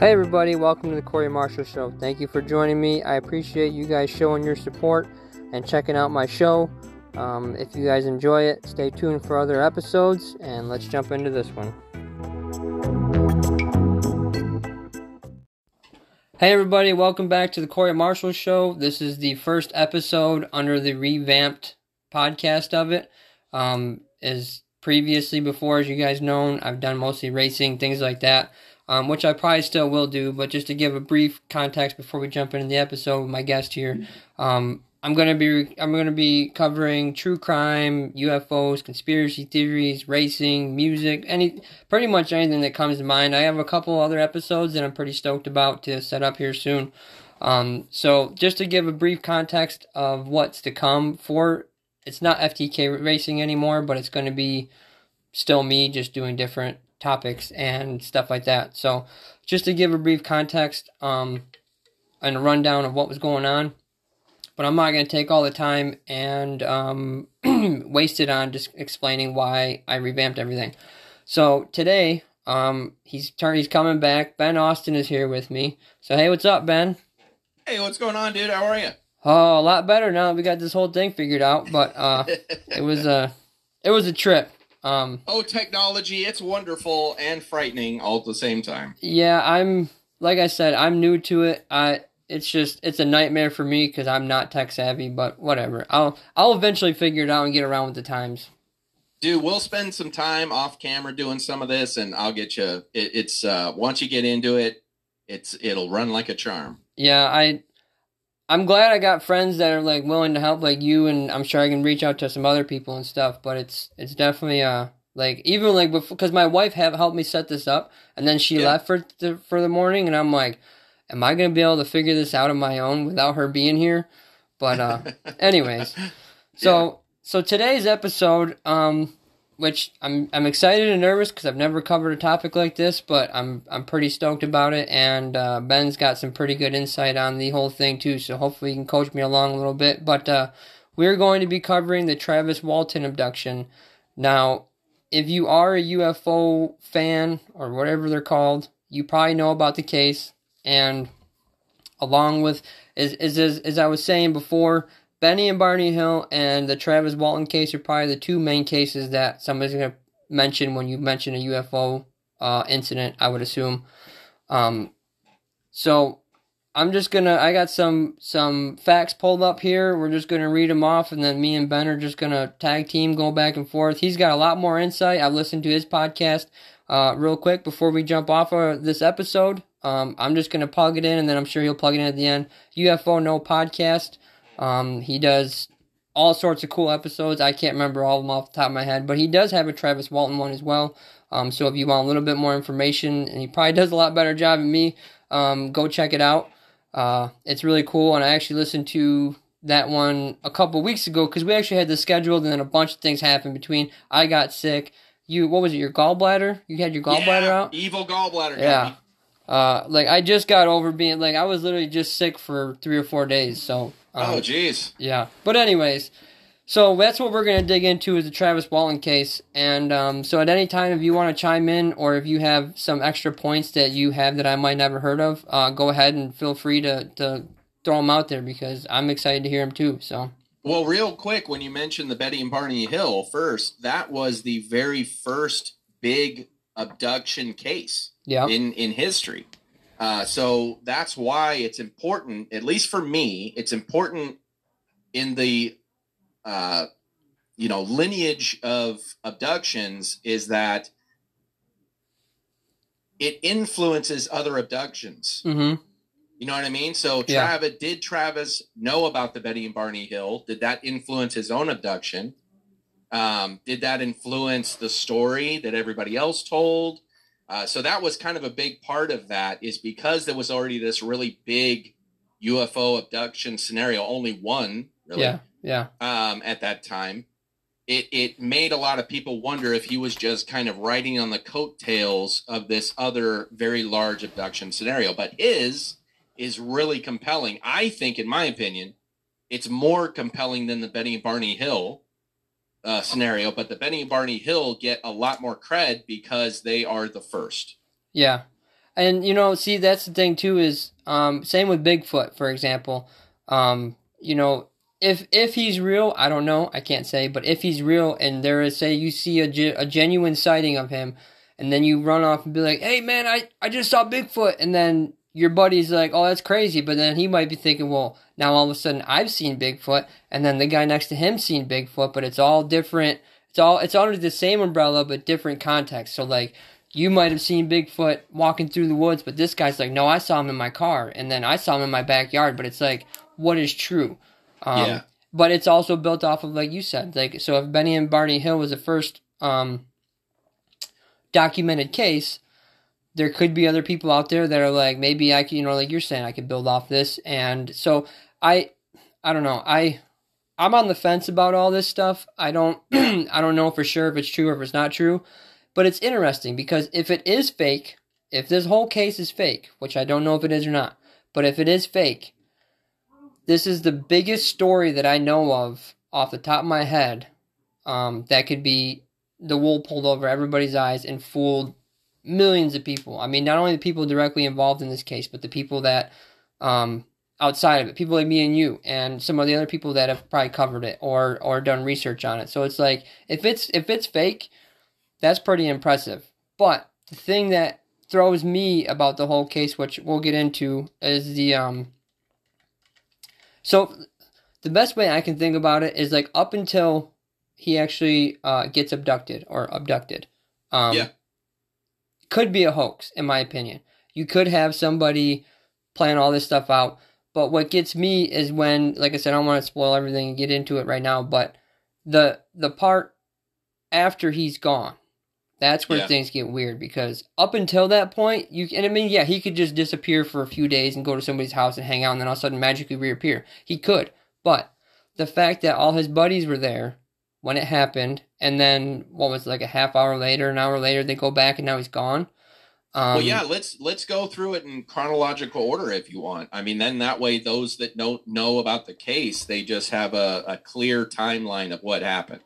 Hey everybody, welcome to the Corey Marshall Show. Thank you for joining me. I appreciate you guys showing your support and checking out my show. Um, if you guys enjoy it, stay tuned for other episodes and let's jump into this one. Hey everybody, welcome back to the Corey Marshall Show. This is the first episode under the revamped podcast of it. Um, as previously before, as you guys know, I've done mostly racing, things like that um, which I probably still will do. But just to give a brief context before we jump into the episode with my guest here, um, I'm gonna be I'm gonna be covering true crime, UFOs, conspiracy theories, racing, music, any pretty much anything that comes to mind. I have a couple other episodes that I'm pretty stoked about to set up here soon. Um, so just to give a brief context of what's to come for it's not FTK racing anymore, but it's to be still me just doing different topics and stuff like that. So, just to give a brief context um, and a rundown of what was going on, but I'm not going to take all the time and um, waste it on just explaining why I revamped everything. So today, um, he's turn he's coming back. Ben Austin is here with me. So hey, what's up, Ben? Hey, what's going on, dude? How are you? Oh, a lot better now that we got this whole thing figured out. But uh, it was a it was a trip. Um, oh, technology, it's wonderful and frightening all at the same time. Yeah, I'm like I said, I'm new to it. I it's just it's a nightmare for me because I'm not tech savvy. But whatever, I'll I'll eventually figure it out and get around with the times. Dude, we'll spend some time off camera doing some of this, and I'll get you. It, it's uh, once you get into it, it's it'll run like a charm. Yeah, I I'm glad I got friends that are like willing to help, like you, and I'm sure I can reach out to some other people and stuff. But it's it's definitely uh like even like because my wife have helped me set this up, and then she yeah. left for the, for the morning, and I'm like, am I gonna be able to figure this out on my own without her being here? But uh, anyways, so yeah. so today's episode, um, which I'm I'm excited and nervous because I've never covered a topic like this, but I'm I'm pretty stoked about it. And uh, Ben's got some pretty good insight on the whole thing too, so hopefully he can coach me along a little bit. But uh, we're going to be covering the Travis Walton abduction. Now, if you are a UFO fan or whatever they're called, you probably know about the case. And along with as as as I was saying before, Betty and Barney Hill and the Travis Walton case are probably the two main cases that somebody's going to mention when you mention a UFO uh, incident, I would assume. Um, so I'm just gonna. I got some some facts pulled up here. We're just gonna read them off, and then me and Ben are just gonna tag team, go back and forth. He's got a lot more insight. I've listened to his podcast. Uh, real quick before we jump off of this episode, um, I'm just gonna plug it in, and then I'm sure he'll plug it in at the end. UFO No Podcast. Um, he does all sorts of cool episodes. I can't remember all of them off the top of my head, but he does have a Travis Walton one as well. Um, so if you want a little bit more information, and he probably does a lot better job than me, um, go check it out. Uh, it's really cool, and I actually listened to that one a couple weeks ago because we actually had this scheduled, and then a bunch of things happened between. I got sick. You, what was it? Your gallbladder? You had your gallbladder yeah, out? Evil gallbladder. Yeah. Uh, like I just got over being like I was literally just sick for three or four days. So um, oh, jeez. Yeah. But anyways, so that's what we're going to dig into is the Travis Walton case. And um, so at any time, if you want to chime in or if you have some extra points that you have that I might never heard of, uh, go ahead and feel free to, to throw them out there because I'm excited to hear them too. So. Well, real quick, when you mentioned the Betty and Barney Hill first, that was the very first big abduction case yep. in in history. Uh, so that's why it's important, at least for me, it's important in the uh, you know lineage of abductions is that it influences other abductions. Mm-hmm. You know what I mean? So yeah. Travis did Travis know about the Betty and Barney Hill? Did that influence his own abduction? Um, did that influence the story that everybody else told? Uh, so that was kind of a big part of that is because there was already this really big UFO abduction scenario, only one, really. Yeah, yeah. Um, at that time, it it made a lot of people wonder if he was just kind of riding on the coattails of this other very large abduction scenario. But his is really compelling. I think, in my opinion, it's more compelling than the Betty and Barney Hill uh, scenario, but the Betty and Barney Hill get a lot more cred because they are the first. Yeah, And you know, see, that's the thing too. Is um, same with Bigfoot, for example. Um, you know, if if he's real, I don't know, I can't say, but if he's real, and there is say you see a, a genuine sighting of him, and then you run off and be like, "Hey, man, I I just saw Bigfoot," and then your buddy's like, "Oh, that's crazy," but then he might be thinking, "Well, now all of a sudden I've seen Bigfoot," and then the guy next to him seen Bigfoot, but it's all different. It's all it's under the same umbrella but different context. So like you might have seen Bigfoot walking through the woods, but this guy's like, "No, I saw him in my car," and then I saw him in my backyard. But it's like, what is true? Um, yeah. But it's also built off of like you said, like so. If Betty and Barney Hill was the first um, documented case, there could be other people out there that are like, maybe I can, you know, like you're saying, I could build off this. And so I, I don't know. I, I'm on the fence about all this stuff. I don't, I don't know for sure if it's true or if it's not true. But it's interesting because if it is fake, if this whole case is fake, which I don't know if it is or not, but if it is fake, this is the biggest story that I know of off the top of my head um, that could be the wool pulled over everybody's eyes and fooled millions of people. I mean, not only the people directly involved in this case, but the people that um, outside of it, people like me and you, and some of the other people that have probably covered it or or done research on it. So it's like if it's if it's fake, that's pretty impressive. But the thing that throws me about the whole case, which we'll get into, is the um. So, the best way I can think about it is like up until he actually uh, gets abducted or abducted. Um, yeah could be a hoax, in my opinion. You could have somebody plan all this stuff out. But what gets me is when, like I said, I don't want to spoil everything and get into it right now, but the the part after he's gone, that's where yeah. things get weird because up until that point, you and I mean, yeah, he could just disappear for a few days and go to somebody's house and hang out, and then all of a sudden magically reappear. He could, but the fact that all his buddies were there when it happened, and then what was it, like a half hour later, an hour later, they go back and now he's gone. Um, well, yeah, let's let's go through it in chronological order if you want. I mean, then that way, those that don't know about the case, they just have a, a clear timeline of what happened.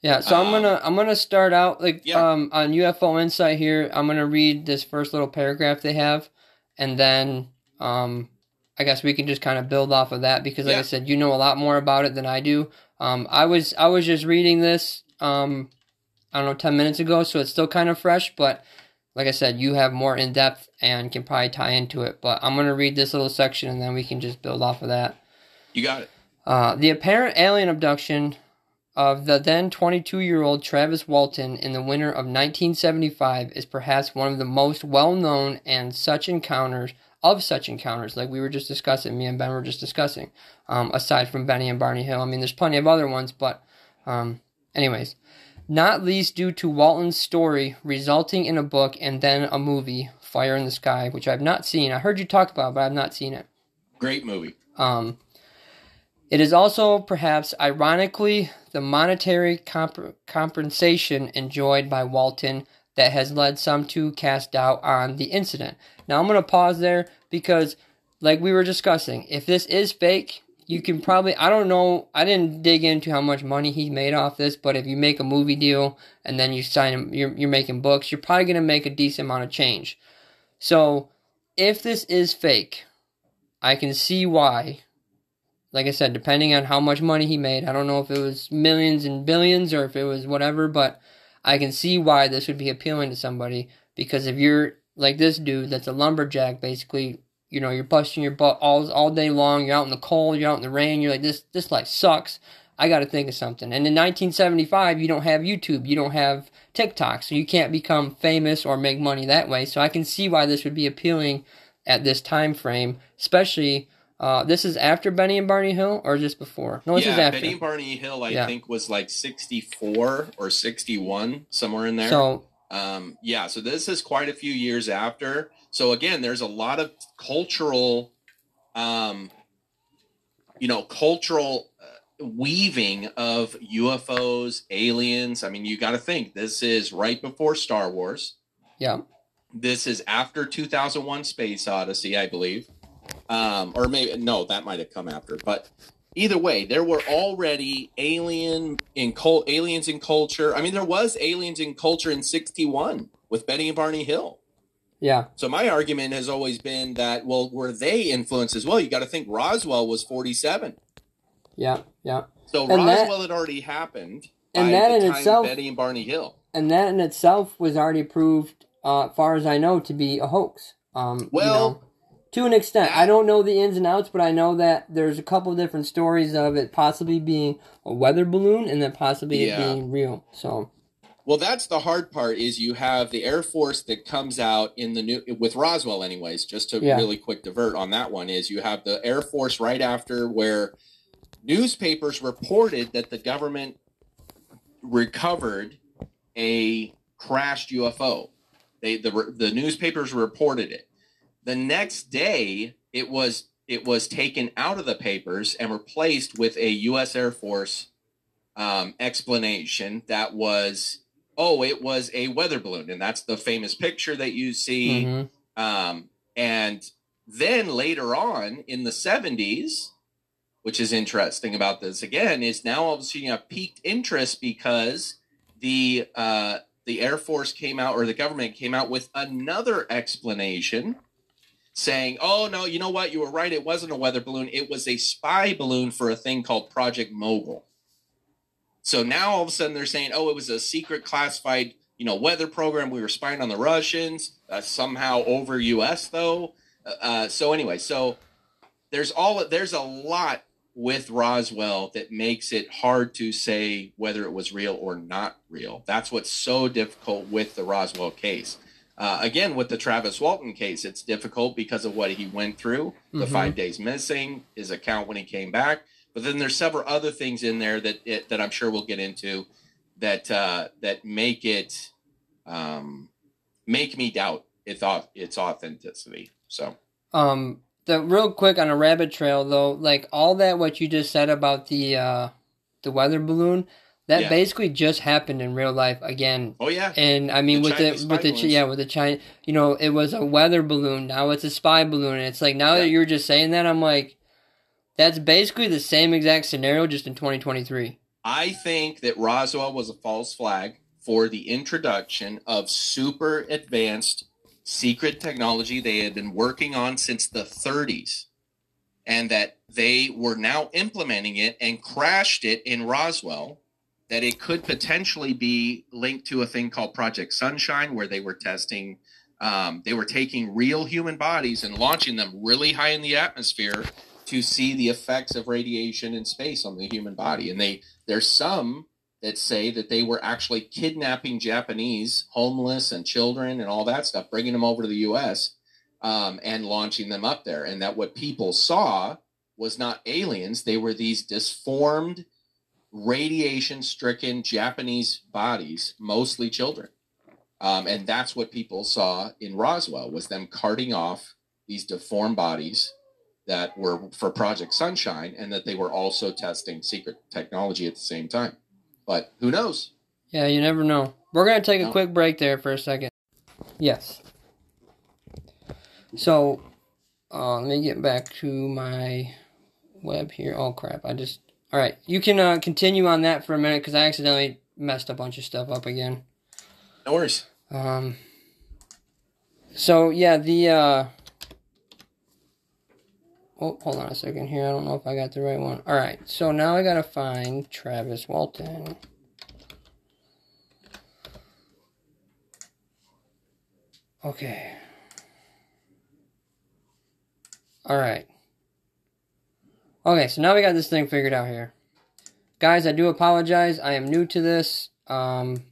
Yeah, so um, I'm gonna I'm gonna start out like yeah. um, on UFO Insight here. I'm gonna read this first little paragraph they have, and then um, I guess we can just kind of build off of that because, like yeah. I said, you know a lot more about it than I do. Um, I was I was just reading this um, I don't know ten minutes ago, so it's still kind of fresh. But like I said, you have more in depth and can probably tie into it. But I'm gonna read this little section and then we can just build off of that. You got it. Uh, the apparent alien abduction of the then 22 year old Travis Walton in the winter of 1975 is perhaps one of the most well known and such encounters of such encounters, like we were just discussing, me and Ben were just discussing, um, aside from Betty and Barney Hill. I mean, there's plenty of other ones, but, um, anyways, not least due to Walton's story resulting in a book and then a movie, Fire in the Sky, which I've not seen. I heard you talk about, but I've not seen it. Great movie. Um, it is also perhaps ironically the monetary comp- compensation enjoyed by Walton that has led some to cast doubt on the incident. Now I'm going to pause there because, like we were discussing, if this is fake, you can probably, I don't know, I didn't dig into how much money he made off this, but if you make a movie deal and then you sign him, you're, you're making books, you're probably going to make a decent amount of change. So if this is fake, I can see why. Like I said, depending on how much money he made, I don't know if it was millions and billions or if it was whatever, but I can see why this would be appealing to somebody because if you're like this dude that's a lumberjack basically, you know, you're busting your butt all all day long, you're out in the cold, you're out in the rain, you're like this this life sucks. I got to think of something. And in 1975, you don't have YouTube, you don't have TikTok, so you can't become famous or make money that way. So I can see why this would be appealing at this time frame, especially uh, this is after Betty and Barney Hill, or just before? No, this yeah, is after. Betty and Barney Hill, I yeah. think, was like sixty-four or sixty-one, somewhere in there. So, um, yeah, so this is quite a few years after. So again, there's a lot of cultural, um, you know, cultural uh, weaving of UFOs, aliens. I mean, you got to think this is right before Star Wars. Yeah. This is after 2001: Space Odyssey, I believe um, or maybe no, that might have come after. But either way, there were already alien in cult, aliens in culture. I mean, there was aliens in culture in '61 with Betty and Barney Hill. Yeah. So my argument has always been that well, were they influenced as well? You got to think Roswell was forty-seven. Yeah, yeah. So and Roswell that, had already happened. And that in itself, Betty and Barney Hill. And that in itself was already proved, uh, far as I know, to be a hoax. Um, well, you know, to an extent, I don't know the ins and outs, but I know that there's a couple different stories of it possibly being a weather balloon and then possibly yeah. it being real. So. Well, that's the hard part. Is you have the Air Force that comes out in the new with Roswell, anyways. Just to yeah. really quick divert on that one is you have the Air Force right after where newspapers reported that the government recovered a crashed UFO. They the the newspapers reported it. The next day, it was it was taken out of the papers and replaced with a U.S. Air Force um, explanation that was, oh, it was a weather balloon, and that's the famous picture that you see. Mm-hmm. Um, and then later on in the 70s, which is interesting about this again, is now all of a sudden you have piqued interest because the uh, the Air Force came out or the government came out with another explanation saying, "Oh no, you know what? You were right. It wasn't a weather balloon. It was a spy balloon for a thing called Project Mogul." So now all of a sudden they're saying, "Oh, it was a secret classified, you know, weather program. We were spying on the Russians. Uh, somehow over U.S. though." Uh, uh, so anyway, so there's all there's a lot with Roswell that makes it hard to say whether it was real or not real. That's what's so difficult with the Roswell case. Uh, again, with the Travis Walton case, it's difficult because of what he went through the mm-hmm. five days missing, his account when he came back. But then there's several other things in there that it, that I'm sure we'll get into that uh, that make it um, make me doubt its its authenticity. So, um, the real quick on a rabbit trail though, like all that what you just said about the uh the weather balloon, that yeah. basically just happened in real life again. Oh yeah. And I mean the with the with the balloons. yeah with the China, you know, it was a weather balloon. Now it's a spy balloon. And it's like now yeah. that you're just saying that, I'm like, that's basically the same exact scenario just in 2023. I think that Roswell was a false flag for the introduction of super advanced secret technology they had been working on since the 30s and that they were now implementing it and crashed it in Roswell that it could potentially be linked to a thing called Project Sunshine where they were testing um, they were taking real human bodies and launching them really high in the atmosphere to see the effects of radiation in space on the human body and they there's some that say that they were actually kidnapping Japanese homeless and children and all that stuff, bringing them over to the U.S. Um, and launching them up there, and that what people saw was not aliens; they were these disformed, radiation-stricken Japanese bodies, mostly children. Um, and that's what people saw in Roswell was them carting off these deformed bodies that were for Project Sunshine, and that they were also testing secret technology at the same time. But who knows? Yeah, you never know. We're going to take a no. quick break there for a second. Yes. So, uh, let me get back to my web here. Oh, crap. I just. All right. You can uh, continue on that for a minute because I accidentally messed a bunch of stuff up again. No worries. Um. So, yeah, the. Uh, Oh, hold on a second here. I don't know if I got the right one. All right, so now I gotta find Travis Walton. Okay. All right. Okay, so now we got this thing figured out here. Guys, I do apologize. I am new to this. Um,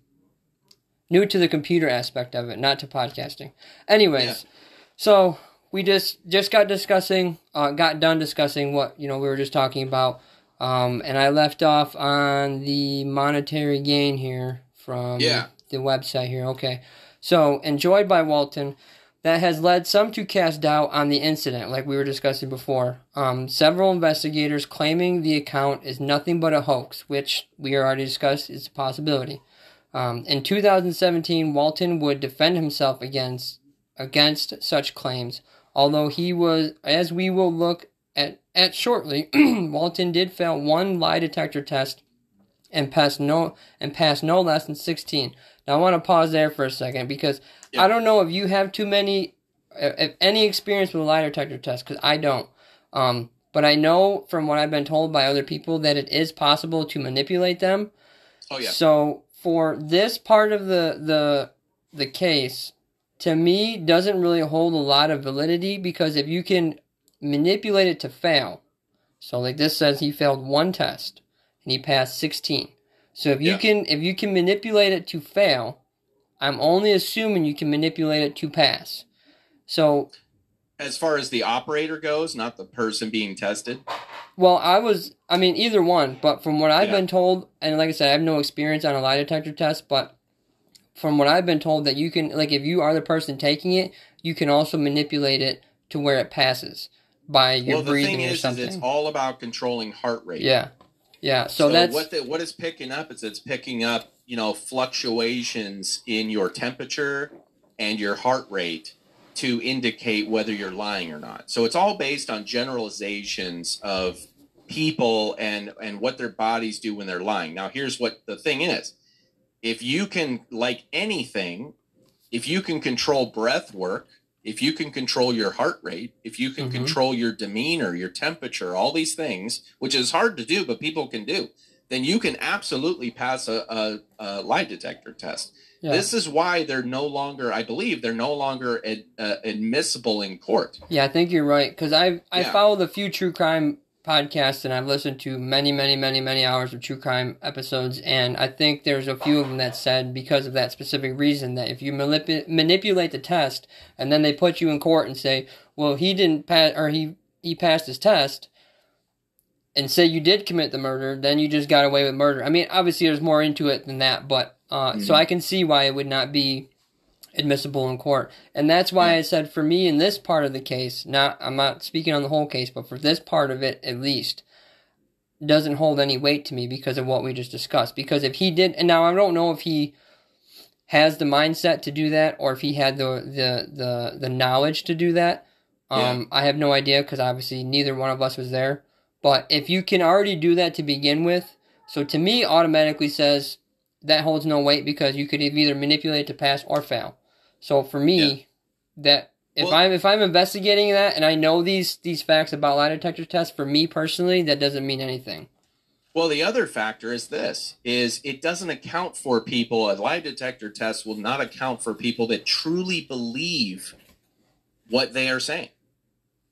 new to the computer aspect of it, not to podcasting. Anyways, yeah. so we just just got discussing, uh, got done discussing what you know we were just talking about, um, and I left off on the monetary gain here from yeah. the website here. Okay, so enjoyed by Walton. That has led some to cast doubt on the incident, like we were discussing before. Um, several investigators claiming the account is nothing but a hoax, which we already discussed is a possibility. Um, in 2017, Walton would defend himself against against such claims, Although he was, as we will look at, at shortly, Walton did fail one lie detector test and passed no and passed no less than 16. Now I want to pause there for a second because I don't know if you have too many if any experience with a lie detector test because I don't. Um, but I know from what I've been told by other people that it is possible to manipulate them. Oh yeah. So for this part of the the the case, to me doesn't really hold a lot of validity because if you can manipulate it to fail, so like this says he failed one test and he passed 16. So if you yeah. can if you can manipulate it to fail, I'm only assuming you can manipulate it to pass. So as far as the operator goes, not the person being tested. Well, I was I mean either one, but from what I've yeah. been told and like I said I have no experience on a lie detector test, but from what I've been told that you can like if you are the person taking it, you can also manipulate it to where it passes by your well, breathing or something. Is it's all about controlling heart rate. Yeah. Yeah, so, so that's what the, what it's picking up is it's picking up, you know, fluctuations in your temperature and your heart rate to indicate whether you're lying or not. So it's all based on generalizations of people and and what their bodies do when they're lying. Now here's what the thing is. If you can like anything, if you can control breath work, if you can control your heart rate, if you can mm-hmm. control your demeanor, your temperature, all these things, which is hard to do, but people can do, then you can absolutely pass a, a, a lie detector test. Yeah. This is why they're no longer, I believe, they're no longer ad, uh, admissible in court. Yeah, I think you're right because I I yeah. follow the few true crime podcasts and I've listened to many, many, many, many hours of true crime episodes, and I think there's a few of them that said because of that specific reason that if you manip- manipulate the test and then they put you in court and say, well, he didn't pass or he he passed his test. And say you did commit the murder, then you just got away with murder. I mean, obviously, there's more into it than that, but uh, mm-hmm. so I can see why it would not be admissible in court. And that's why I said for me in this part of the case, not I'm not speaking on the whole case, but for this part of it at least, doesn't hold any weight to me because of what we just discussed. Because if he did and now I don't know if he has the mindset to do that or if he had the the the, the knowledge to do that. Um, yeah. I have no idea because obviously neither one of us was there. But if you can already do that to begin with, so to me automatically says that holds no weight because you could either manipulate to pass or fail. So for me, yeah. that if well, I'm if I'm investigating that and I know these these facts about lie detector tests, for me personally, that doesn't mean anything. Well, the other factor is this: is it doesn't account for people. A lie detector test will not account for people that truly believe what they are saying.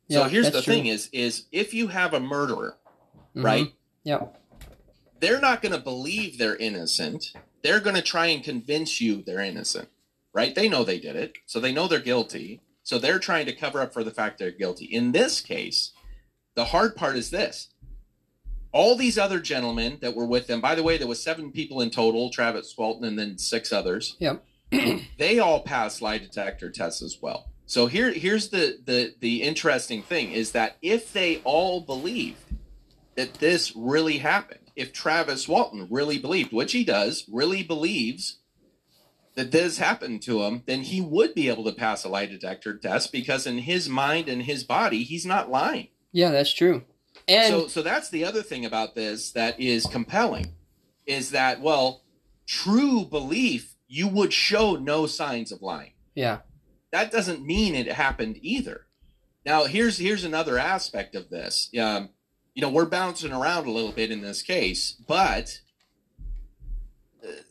Yeah, so here's the true. thing: is is if you have a murderer, mm-hmm. right? Yeah. They're not going to believe they're innocent. They're going to try and convince you they're innocent right? They know they did it, so they know they're guilty. So they're trying to cover up for the fact they're guilty. In this case, the hard part is this. All these other gentlemen that were with them, by the way, there was seven people in total, Travis Walton and then six others. Yep. they all passed lie detector tests as well. So here here's the, the the interesting thing is that if they all believed that this really happened, if Travis Walton really believed, which he does, really believes that this happened to him, then he would be able to pass a lie detector test because in his mind and his body, he's not lying. Yeah, that's true. And so, so that's the other thing about this that is compelling, is that well, true belief you would show no signs of lying. Yeah, that doesn't mean it happened either. Now, here's here's another aspect of this. Um, you know, we're bouncing around a little bit in this case, but uh,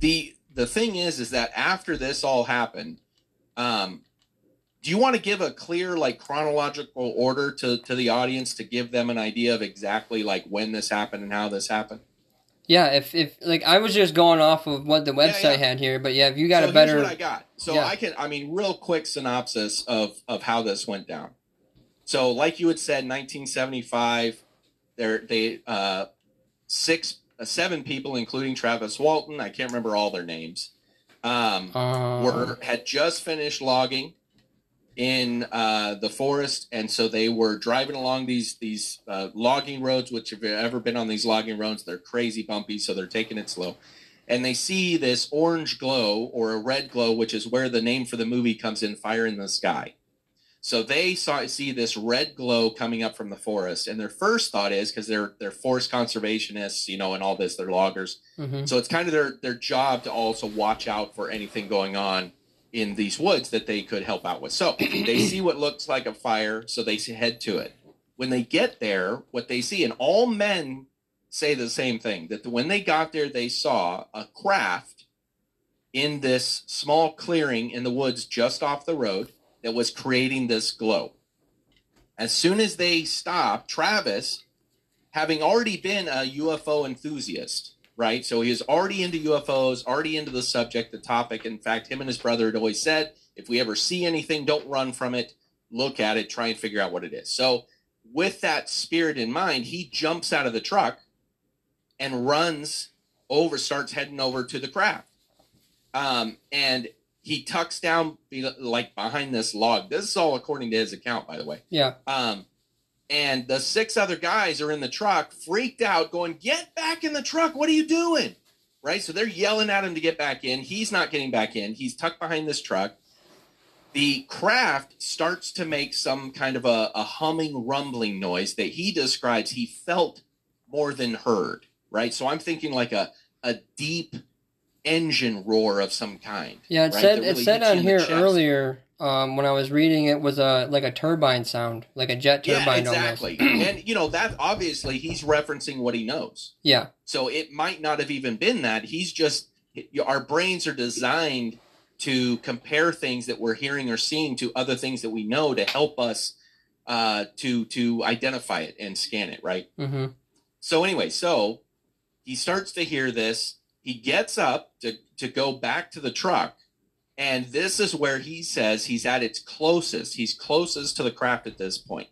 the the thing is, is that after this all happened, um, do you want to give a clear, like chronological order to to the audience to give them an idea of exactly like when this happened and how this happened? Yeah, if if like I was just going off of what the website yeah, yeah. had here, but yeah, if you got so a better, what I got. So yeah. I can, I mean, real quick synopsis of of how this went down. So, like you had said, 1975, there they uh, six uh, seven people, including Travis Walton, I can't remember all their names, um, uh. were had just finished logging in uh, the forest, and so they were driving along these these uh, logging roads. Which, if you've ever been on these logging roads, they're crazy bumpy, so they're taking it slow. And they see this orange glow or a red glow, which is where the name for the movie comes in, "Fire in the Sky." So they saw see this red glow coming up from the forest, and their first thought is because they're they're forest conservationists, you know, and all this, they're loggers. Mm-hmm. So it's kind of their their job to also watch out for anything going on in these woods that they could help out with. So they see what looks like a fire, so they head to it. When they get there, what they see, and all men say the same thing that when they got there, they saw a craft in this small clearing in the woods just off the road that was creating this glow. As soon as they stopped, Travis, having already been a UFO enthusiast, right? So he was already into UFOs, already into the subject, the topic. In fact, him and his brother had always said, if we ever see anything, don't run from it, look at it, try and figure out what it is. So, with that spirit in mind, he jumps out of the truck and runs over, starts heading over to the craft. Um, and he tucks down like behind this log. This is all according to his account, by the way. Yeah. Um, and the six other guys are in the truck, freaked out, going, "Get back in the truck! What are you doing?" Right. So they're yelling at him to get back in. He's not getting back in. He's tucked behind this truck. The craft starts to make some kind of a, a humming, rumbling noise that he describes he felt more than heard. Right. So I'm thinking like a a deep engine roar of some kind. Yeah, it right? said really it said on here earlier um, when I was reading it was a like a turbine sound, like a jet turbine. Yeah, exactly. and you know that obviously he's referencing what he knows. Yeah. So it might not have even been that. He's just our brains are designed to compare things that we're hearing or seeing to other things that we know to help us uh, to to identify it and scan it, right? Mm-hmm. So anyway, so he starts to hear this he gets up to, to go back to the truck. And this is where he says he's at its closest. He's closest to the craft at this point.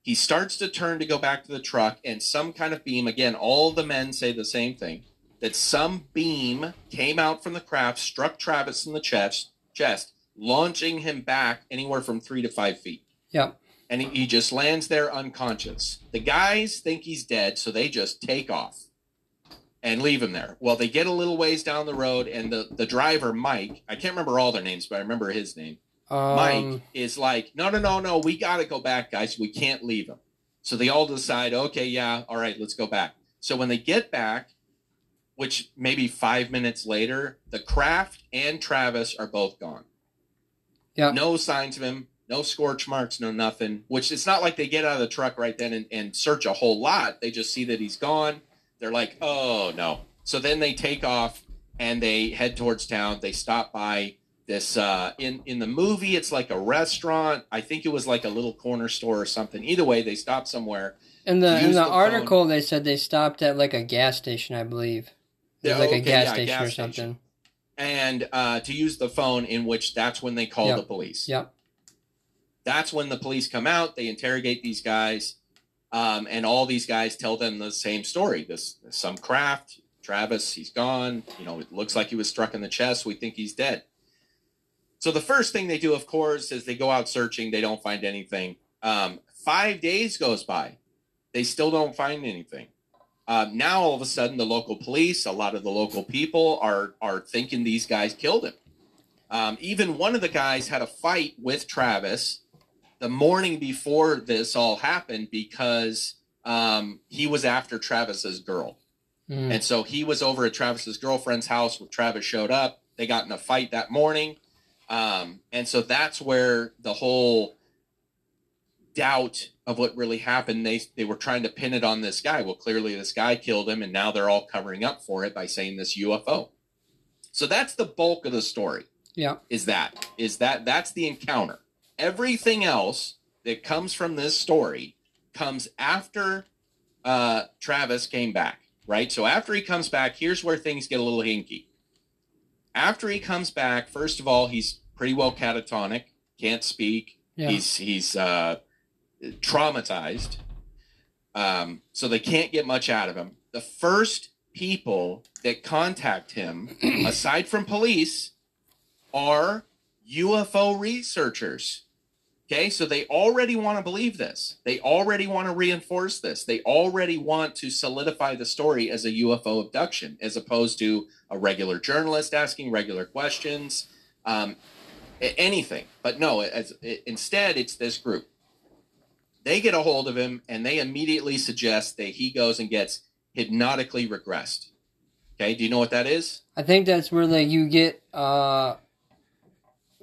He starts to turn to go back to the truck, and some kind of beam, again, all the men say the same thing that some beam came out from the craft, struck Travis in the chest, chest launching him back anywhere from three to five feet. Yeah. And he, he just lands there unconscious. The guys think he's dead, so they just take off and leave him there. Well, they get a little ways down the road, and the the driver Mike, I can't remember all their names, but I remember his name. Um, Mike is like, no, no, no, no, we got to go back, guys. We can't leave him. So they all decide, okay, yeah, all right, let's go back. So when they get back, which maybe five minutes later, the craft and Travis are both gone. Yeah. No signs of him, no scorch marks, no nothing. Which it's not like they get out of the truck right then and, and search a whole lot. They just see that he's gone they're like, oh no. So then they take off and they head towards town. They stop by this uh, in in the movie. It's like a restaurant. I think it was like a little corner store or something. Either way, they stop somewhere. In the in the, the article, phone. they said they stopped at like a gas station. I believe. Yeah, like okay, a gas yeah, station gas or something. Station. And uh, to use the phone, in which that's when they call yep. the police. Yep. That's when the police come out. They interrogate these guys. Um, and all these guys tell them the same story. This some craft, Travis, he's gone. You know, it looks like he was struck in the chest. We think he's dead. So the first thing they do, of course, is they go out searching. They don't find anything. Um, five days goes by. They still don't find anything. Um, now all of a sudden, the local police, a lot of the local people are are thinking these guys killed him. Um, even one of the guys had a fight with Travis the morning before this all happened because um, he was after Travis's girl. Mm. And so he was over at Travis's girlfriend's house when Travis showed up. They got in a fight that morning. Um, and so that's where the whole doubt of what really happened, they, they were trying to pin it on this guy. Well, clearly this guy killed him, and now they're all covering up for it by saying this UFO. So that's the bulk of the story. Yeah. Is that, is that, that's the encounter everything else that comes from this story comes after uh, Travis came back, right? So after he comes back, here's where things get a little hinky. After he comes back, first of all, he's pretty well catatonic, can't speak. Yeah. He's he's uh, traumatized, um, so they can't get much out of him. The first people that contact him, aside from police, are UFO researchers. Okay, so they already want to believe this. They already want to reinforce this. They already want to solidify the story as a UFO abduction, as opposed to a regular journalist asking regular questions. Um, anything. But no, as, it, instead, it's this group. They get a hold of him and they immediately suggest that he goes and gets hypnotically regressed. Okay, do you know what that is? I think that's where like you get uh,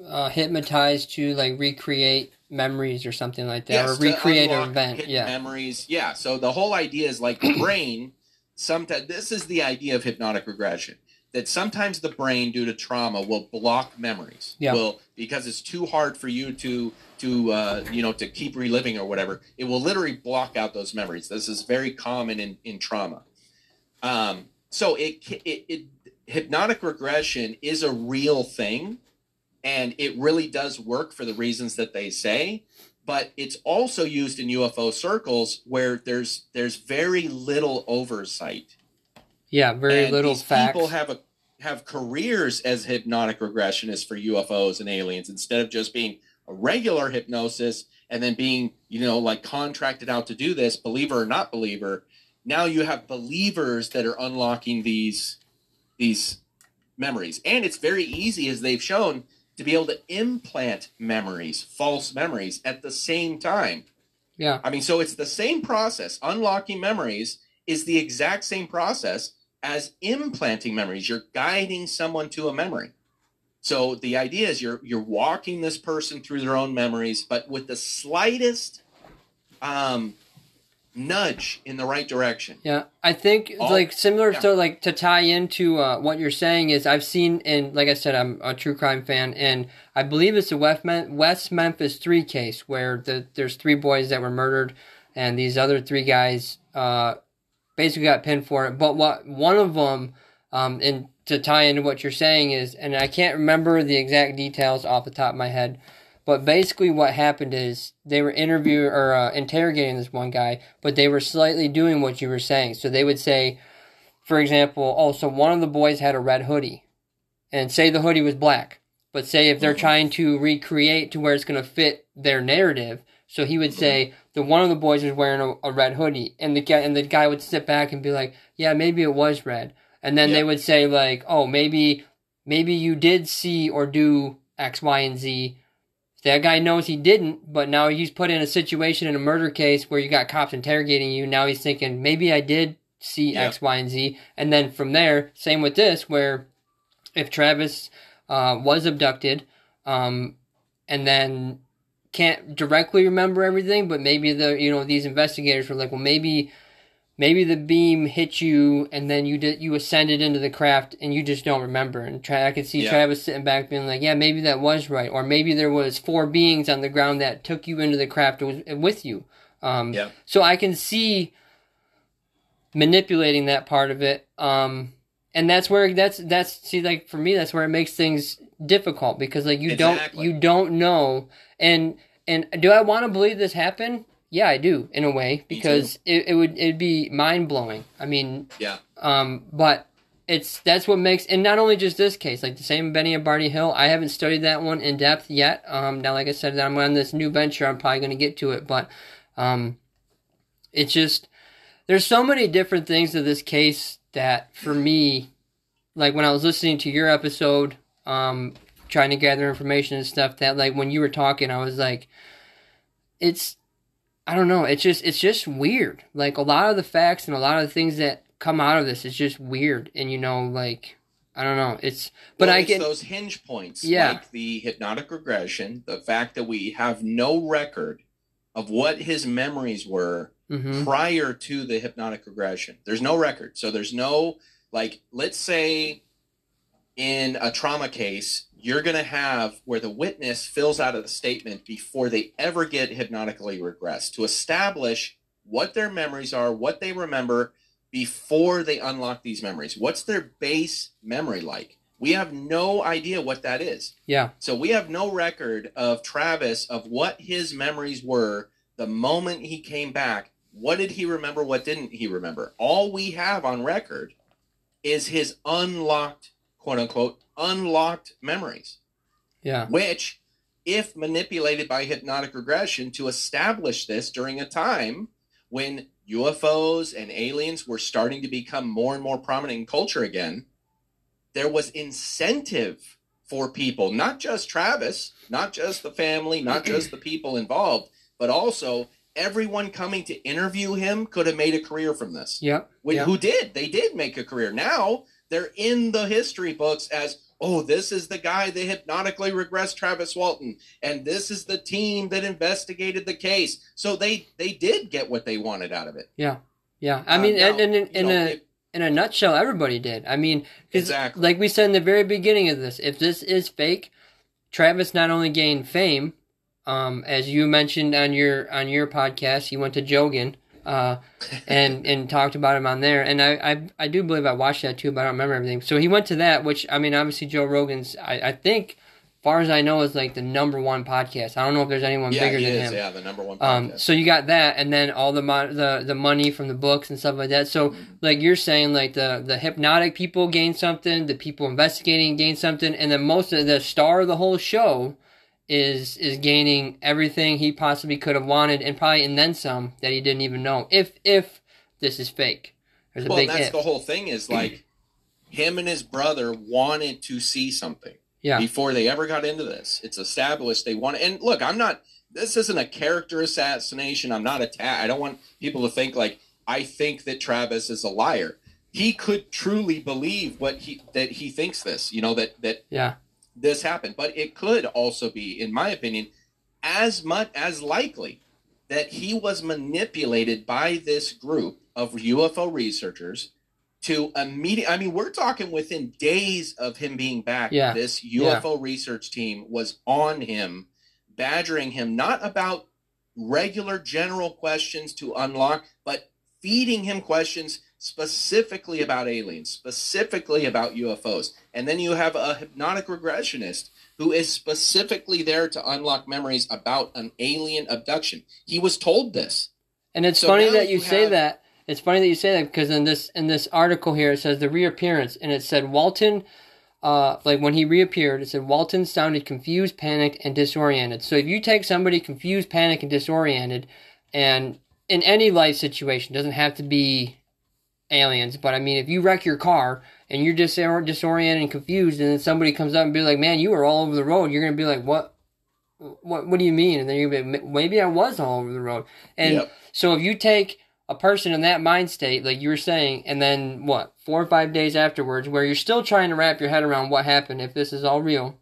uh, hypnotized to like recreate memories or something like that, yes, or recreate an event. Yeah, memories. Yeah. So the whole idea is like the brain. Sometimes this is the idea of hypnotic regression that sometimes the brain, due to trauma, will block memories. Yeah. Will because it's too hard for you to to uh, you know to keep reliving or whatever. It will literally block out those memories. This is very common in in trauma. Um, so it, it, it hypnotic regression is a real thing, and it really does work for the reasons that they say. But it's also used in UFO circles where there's there's very little oversight yeah, very and little facts. People have a have careers as hypnotic regressionists for UFOs and aliens instead of just being a regular hypnosis and then being, you know, like contracted out to do this, believer or not believer. Now you have believers that are unlocking these these memories. And it's very easy as they've shown to be able to implant memories, false memories at the same time. Yeah. I mean, so it's the same process. Unlocking memories is the exact same process as implanting memories. You're guiding someone to a memory. So the idea is you're you're walking this person through their own memories, but with the slightest um, nudge in the right direction. Yeah, I think All, like similar yeah. to like to tie into uh, what you're saying is I've seen and like I said I'm a true crime fan and I believe it's the West, West Memphis Three case where the, there's three boys that were murdered and these other three guys uh, basically got pinned for it. But what one of them, um, and to tie into what you're saying is, and I can't remember the exact details off the top of my head, but basically what happened is they were interviewing or uh, interrogating this one guy, but they were slightly doing what you were saying. So they would say, for example, oh, so one of the boys had a red hoodie, and say the hoodie was black. But say if they're trying to recreate to where it's going to fit their narrative, so he would say that one of the boys was wearing a, a, red hoodie, and the guy and the guy would sit back and be like, "Yeah, maybe it was red." And then they would say like, "Oh, maybe maybe you did see or do X, Y, and Z." That guy knows he didn't, but now he's put in a situation in a murder case where you got cops interrogating you. Now he's thinking maybe I did see X, Y, and Z, and then from there, same with this, where if Travis uh, was abducted, um, and then can't directly remember everything, but maybe the you know these investigators were like, well, maybe maybe the beam hit you and then you did you ascended into the craft and you just don't remember. And tra- I could see yeah. Travis sitting back being like, yeah, maybe that was right, or maybe there was four beings on the ground that took you into the craft with you. Um, yeah. So I can see manipulating that part of it. Um, and that's where that's that's see like for me that's where it makes things difficult because like you exactly. don't you don't know and and do I want to believe this happened? Yeah, I do in a way because it, it would it'd be mind blowing. I mean, yeah. Um, but it's that's what makes and not only just this case, like the same Betty and Barney Hill. I haven't studied that one in depth yet. Um, now like I said, I'm on this new venture. I'm probably going to get to it, but um, it's just there's so many different things to this case that for me, like when I was listening to your episode, um, trying to gather information and stuff that like when you were talking I was like it's I don't know, it's just it's just weird. Like a lot of the facts and a lot of the things that come out of this is just weird and you know like I don't know. It's but well, I get those hinge points yeah. like the hypnotic regression, the fact that we have no record of what his memories were mm-hmm. prior to the hypnotic regression. There's no record. So there's no like let's say in a trauma case you're going to have where the witness fills out a statement before they ever get hypnotically regressed to establish what their memories are, what they remember before they unlock these memories. What's their base memory like? We have no idea what that is. Yeah. So we have no record of Travis of what his memories were the moment he came back. What did he remember? What didn't he remember? All we have on record is his unlocked, quote unquote, unlocked memories. Yeah. Which, if manipulated by hypnotic regression to establish this during a time when UFOs and aliens were starting to become more and more prominent in culture again, there was incentive for people, not just Travis, not just the family, not just the people involved, but also everyone coming to interview him could have made a career from this. Yep. Who did? They did make a career. Now they're in the history books as oh, this is the guy that hypnotically regressed Travis Walton, and this is the team that investigated the case. So they they did get what they wanted out of it. Yeah, yeah. I mean, now, in, in, in know, a it, in a nutshell, everybody did. I mean, exactly. like we said in the very beginning of this, if this is fake, Travis not only gained fame, um, as you mentioned on your on your podcast, you went to Joe Rogan uh, and and talked about him on there. And I, I I do believe I watched that too, but I don't remember everything. So he went to that, which I mean, obviously Joe Rogan's. I, I think, far as I know, is like the number one podcast. I don't know if there's anyone yeah, bigger than is, him. Yeah, the number one. Um, so you got that, and then all the the the money from the books and stuff like that. So mm-hmm. like you're saying, like the the hypnotic people gain something, the people investigating gain something, and then most of the star of the whole show is is gaining everything he possibly could have wanted and probably and then some that he didn't even know if if this is fake. There's a well, big that's if. the whole thing is like him and his brother wanted to see something yeah. before they ever got into this. It's established they want and look i'm not this isn't a character assassination. I'm not a i don't want people to think like i think that travis is a liar. He could truly believe what he that he thinks this you know that that yeah this happened. But it could also be, in my opinion, as much as likely that he was manipulated by this group of UFO researchers to immediate. I mean, we're talking within days of him being back. Yeah. This UFO yeah. research team was on him, badgering him not about regular general questions to unlock, but feeding him questions specifically about aliens, specifically about UFOs. And then you have a hypnotic regressionist who is specifically there to unlock memories about an alien abduction. He was told this. And it's so funny that you, you say have... that. It's funny that you say that because in this in this article here it says the reappearance and it said Walton uh, like when he reappeared, it said Walton sounded confused, panicked, and disoriented. So if you take somebody confused, panicked, and disoriented, and in any life situation, doesn't have to be aliens, but I mean, if you wreck your car and you're just disoriented and confused, and then somebody comes up and be like, "Man, you were all over the road," you're gonna be like, "What? What? What do you mean?" And then you're gonna be, maybe I was all over the road. And yep. so if you take a person in that mind state, like you were saying, and then what, four or five days afterwards, where you're still trying to wrap your head around what happened, if this is all real,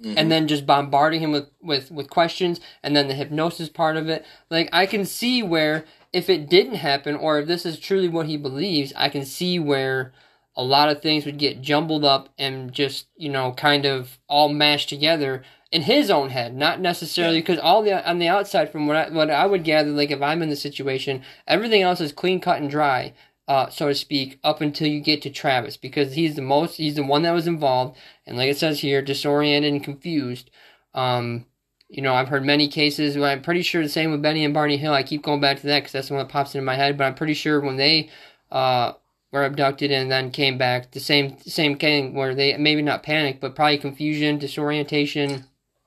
Mm-hmm. and then just bombarding him with, with, with questions and then the hypnosis part of it like i can see where if it didn't happen or if this is truly what he believes, I can see where a lot of things would get jumbled up and just, you know, kind of all mashed together in his own head, not necessarily because all the on the outside from what I, what I would gather, like if I'm in the situation, everything else is clean cut and dry, uh, so to speak, up until you get to Travis because he's the most, he's the one that was involved, and like it says here, disoriented and confused. Um, you know, I've heard many cases. I'm pretty sure the same with Betty and Barney Hill. I keep going back to that because that's the one that pops into my head. But I'm pretty sure when they uh, were abducted and then came back, the same same thing where they maybe not panic, but probably confusion, disorientation.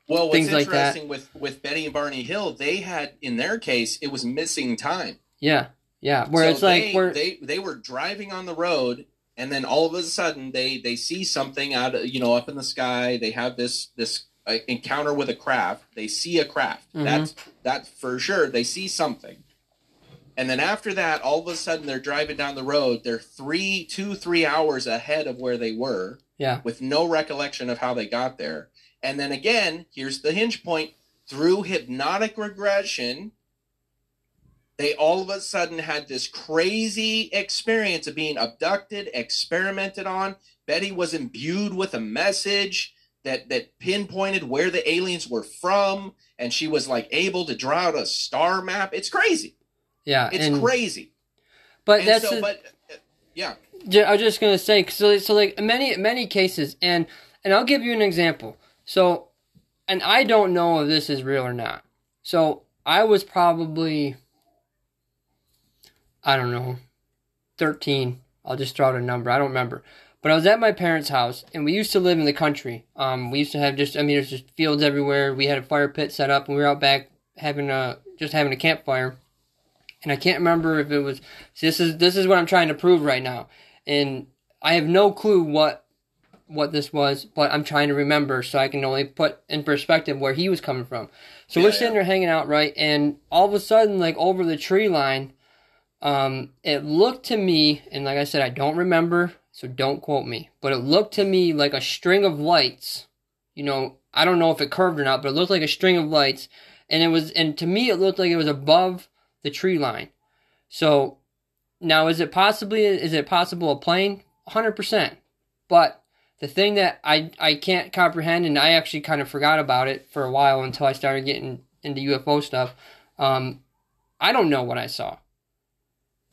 Well, what's things interesting like with with Betty and Barney Hill, they had in their case it was missing time. Yeah, yeah. Where so it's like they, where they they were driving on the road and then all of a sudden they they see something out of, you know up in the sky. They have this this encounter with a craft, they see a craft. Mm-hmm. That's that's for sure. They see something. And then after that, all of a sudden they're driving down the road. They're three, two, three hours ahead of where they were. Yeah. With no recollection of how they got there. And then again, here's the hinge point. Through hypnotic regression, they all of a sudden had this crazy experience of being abducted, experimented on. Betty was imbued with a message that that pinpointed where the aliens were from, and she was like able to draw out a star map. It's crazy. Yeah, it's and, crazy. But and that's so, a, but uh, yeah. I was just gonna say so. So like many many cases, and and I'll give you an example. So, and I don't know if this is real or not. So I was probably, I don't know, thirteen. I'll just throw out a number. I don't remember. But I was at my parents' house, and we used to live in the country. Um, we used to have just, I mean, there's just fields everywhere. We had a fire pit set up, and we were out back having a, just having a campfire. And I can't remember if it was, this is, this is what I'm trying to prove right now. And I have no clue what, what this was, but I'm trying to remember so I can only put in perspective where he was coming from. So yeah, we're sitting yeah. there hanging out, right? And all of a sudden, like over the tree line, um, it looked to me, and like I said, I don't remember, so don't quote me, but it looked to me like a string of lights. You know, I don't know if it curved or not, but it looked like a string of lights, and it was, and to me, it looked like it was above the tree line. So now, is it possibly is it possible a plane? Hundred percent. But the thing that I I can't comprehend, and I actually kind of forgot about it for a while until I started getting into UFO stuff. Um, I don't know what I saw.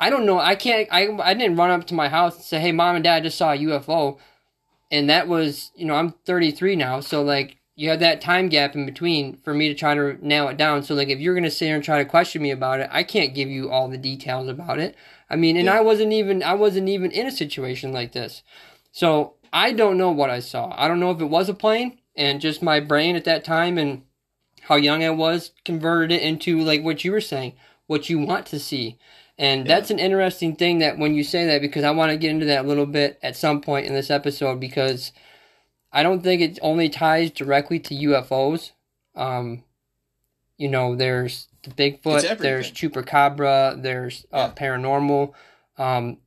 I don't know. I can't. I I didn't run up to my house and say, "Hey, mom and dad, I just saw a UFO," and that was you know I'm 33 now, so like you have that time gap in between for me to try to nail it down. So like if you're gonna sit here and try to question me about it, I can't give you all the details about it. I mean, and yeah. I wasn't even I wasn't even in a situation like this. So I don't know what I saw. I don't know if it was a plane and just my brain at that time and how young I was converted it into like what you were saying, what you want to see. And yeah. that's an interesting thing that when you say that because I want to get into that a little bit at some point in this episode because I don't think it only ties directly to UFOs. Um, you know, there's the Bigfoot, there's Chupacabra, there's uh, yeah. paranormal, um,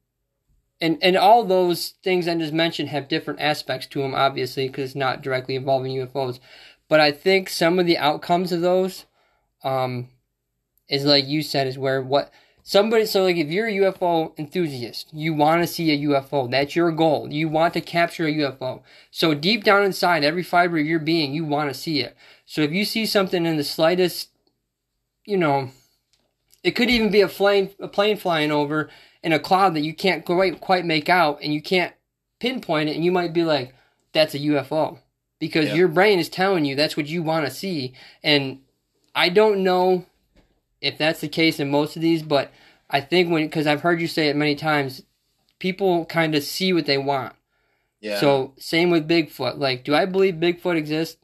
and and all those things I just mentioned have different aspects to them, obviously, because it's not directly involving UFOs. But I think some of the outcomes of those, um, is like you said, is where what somebody. So like, if you're a UFO enthusiast, you want to see a UFO. That's your goal. You want to capture a UFO. So deep down inside, every fiber of your being, you want to see it. So if you see something in the slightest you know, it could even be a plane a plane flying over in a cloud that you can't quite quite make out and you can't pinpoint it and you might be like that's a UFO because yeah. your brain is telling you that's what you want to see and I don't know if that's the case in most of these but I think when cuz I've heard you say it many times people kind of see what they want. Yeah. So same with Bigfoot like do I believe Bigfoot exists?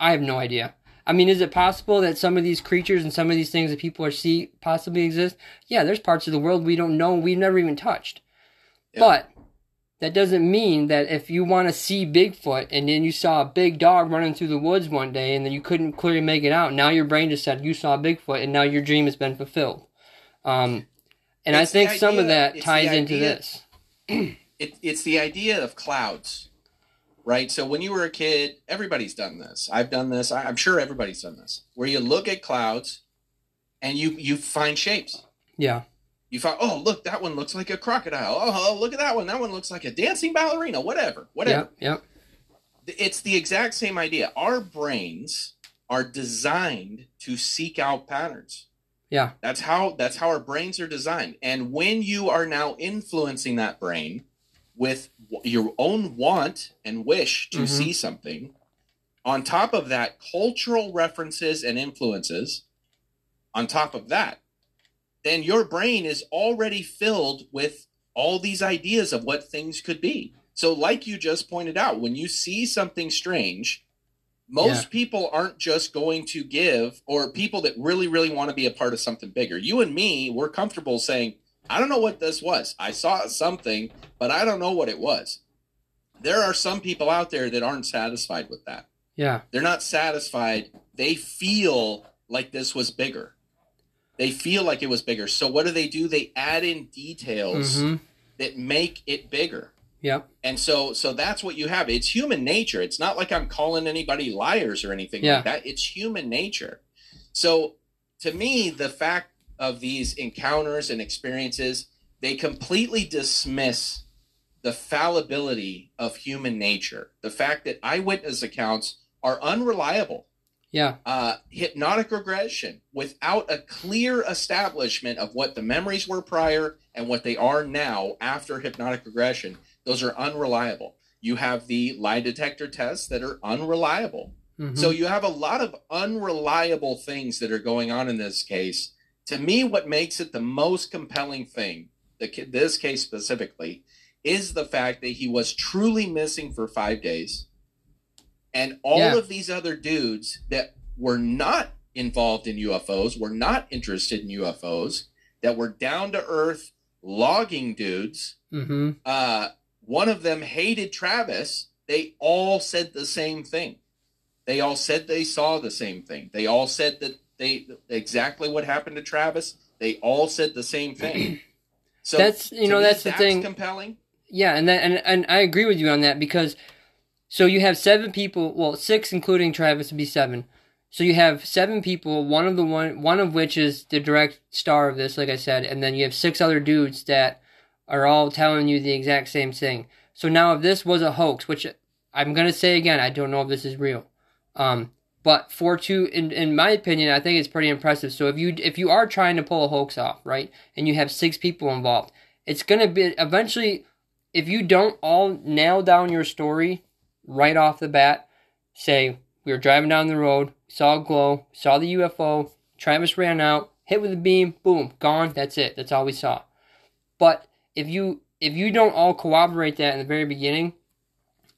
I have no idea. I mean, is it possible that some of these creatures and some of these things that people are see possibly exist? Yeah, there's parts of the world we don't know, we've never even touched. Yeah. But that doesn't mean that if you want to see Bigfoot and then you saw a big dog running through the woods one day and then you couldn't clearly make it out, now your brain just said you saw Bigfoot and now your dream has been fulfilled. Um, and it's I think idea, some of that ties into this. it, it's the idea of clouds right? So when you were a kid, everybody's done this. I've done this. I'm sure everybody's done this. Where you look at clouds and you you find shapes. Yeah. You find, oh, look, that one looks like a crocodile. Oh, look at that one. That one looks like a dancing ballerina. Whatever, whatever. Yep. yep. It's the exact same idea. Our brains are designed to seek out patterns. Yeah. That's how that's how our brains are designed. And when you are now influencing that brain with your own want and wish to mm-hmm. see something. On top of that, cultural references and influences. On top of that, then your brain is already filled with all these ideas of what things could be. So, like you just pointed out, when you see something strange, most yeah. people aren't just going to give, or people that really, really want to be a part of something bigger. You and me, we're comfortable saying, I don't know what this was. I saw something, but I don't know what it was. There are some people out there that aren't satisfied with that. Yeah. They're not satisfied. They feel like this was bigger. They feel like it was bigger. So what do they do? They add in details mm-hmm. that make it bigger. Yeah. And so so that's what you have. It's human nature. It's not like I'm calling anybody liars or anything yeah. like that. It's human nature. So to me, the fact of these encounters and experiences, they completely dismiss the fallibility of human nature. The fact that eyewitness accounts are unreliable. Yeah. Uh, hypnotic regression without a clear establishment of what the memories were prior and what they are now after hypnotic regression, those are unreliable. You have the lie detector tests that are unreliable. Mm-hmm. So you have a lot of unreliable things that are going on in this case to me, what makes it the most compelling thing, the, this case specifically, is the fact that he was truly missing for five days. And all yeah. of these other dudes that were not involved in UFOs, were not interested in UFOs, that were down to earth logging dudes. Mm-hmm. Uh, one of them hated Travis they all said the same thing. They all said they saw the same thing. They all said that they exactly what happened to Travis. They all said the same thing. So that's you know me, that's the that's thing. Compelling. Yeah, and that and and I agree with you on that because so you have seven people, well, six including Travis would be seven. So you have seven people, one of the one one of which is the direct star of this, like I said, and then you have six other dudes that are all telling you the exact same thing. So now if this was a hoax, which I'm gonna say again, I don't know if this is real. Um, but for two, in, in my opinion, I think it's pretty impressive. So if you if you are trying to pull a hoax off, right, and you have six people involved, it's gonna be eventually. If you don't all nail down your story right off the bat, say we were driving down the road, saw a glow, saw the UFO, Travis ran out, hit with a beam, boom, gone. That's it. That's all we saw. But if you if you don't all corroborate that in the very beginning,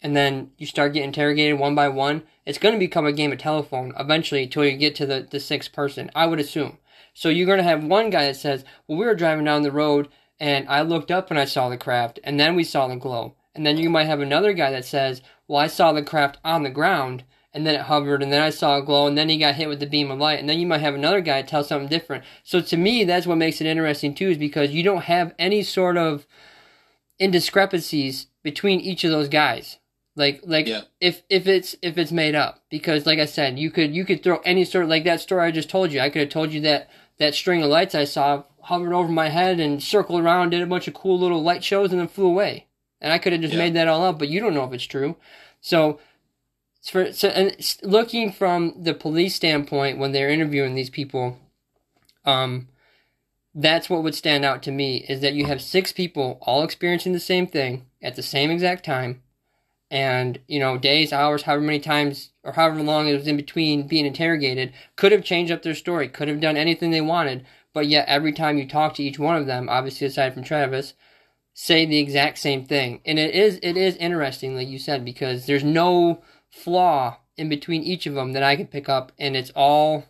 and then you start getting interrogated one by one, it's going to become a game of telephone eventually until you get to the, the sixth person, I would assume. So you're going to have one guy that says, Well, we were driving down the road and I looked up and I saw the craft, and then we saw the glow. And then you might have another guy that says, Well, I saw the craft on the ground and then it hovered and then I saw a glow and then he got hit with the beam of light and then you might have another guy tell something different. So to me that's what makes it interesting too is because you don't have any sort of indiscrepancies between each of those guys. Like like yeah. if if it's if it's made up because like I said you could you could throw any sort of like that story I just told you I could have told you that that string of lights I saw hovered over my head and circled around did a bunch of cool little light shows and then flew away and I could have just yeah. made that all up but you don't know if it's true. So for so and looking from the police standpoint when they're interviewing these people um that's what would stand out to me is that you have six people all experiencing the same thing at the same exact time. And you know days hours however many times or however long it was in between being interrogated could have changed up their story could have done anything they wanted. But yet every time you talk to each one of them obviously aside from travis say the exact same thing and it is it is interesting like you said because there's no flaw in between each of them that I can pick up, and it's all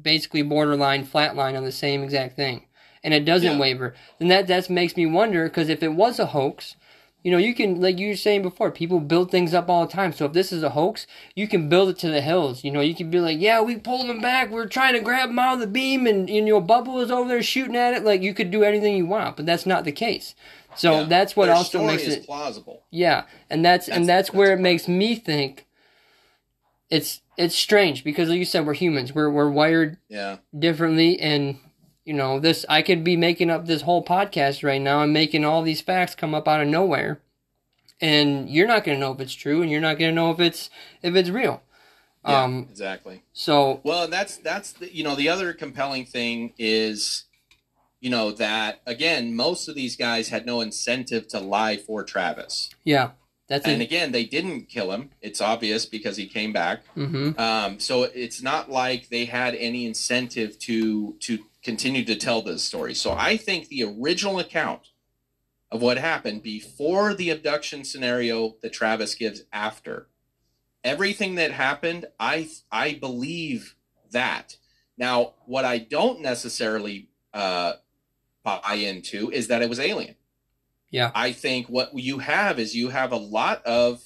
basically borderline flatline on the same exact thing, and it doesn't yeah. waver. Then that that makes me wonder because if it was a hoax, you know, you can like you were saying before, people build things up all the time. So if this is a hoax, you can build it to the hills. You know, you can be like, yeah, we pulled them back. We are trying to grab them out of the beam, and, and your bubble is over there shooting at it. Like you could do anything you want, but that's not the case. So yeah. that's what Their also makes it plausible. Yeah, and that's, that's and that's, that's where it makes me think it's it's strange because like you said we're humans. We're we're wired yeah. differently and you know this i could be making up this whole podcast right now and making all these facts come up out of nowhere. And you're not going to know if it's true and you're not going to know if it's if it's real. Yeah, um exactly. so well that's that's the, you know the other compelling thing is you know that again most of these guys had no incentive to lie for travis yeah that's and again, they didn't kill him. It's obvious because he came back. Mm-hmm. Um, so it's not like they had any incentive to to continue to tell this story. So I think the original account of what happened before the abduction scenario that Travis gives after everything that happened, I I believe that. Now, what I don't necessarily uh, buy into is that it was alien. Yeah. I think what you have is you have a lot of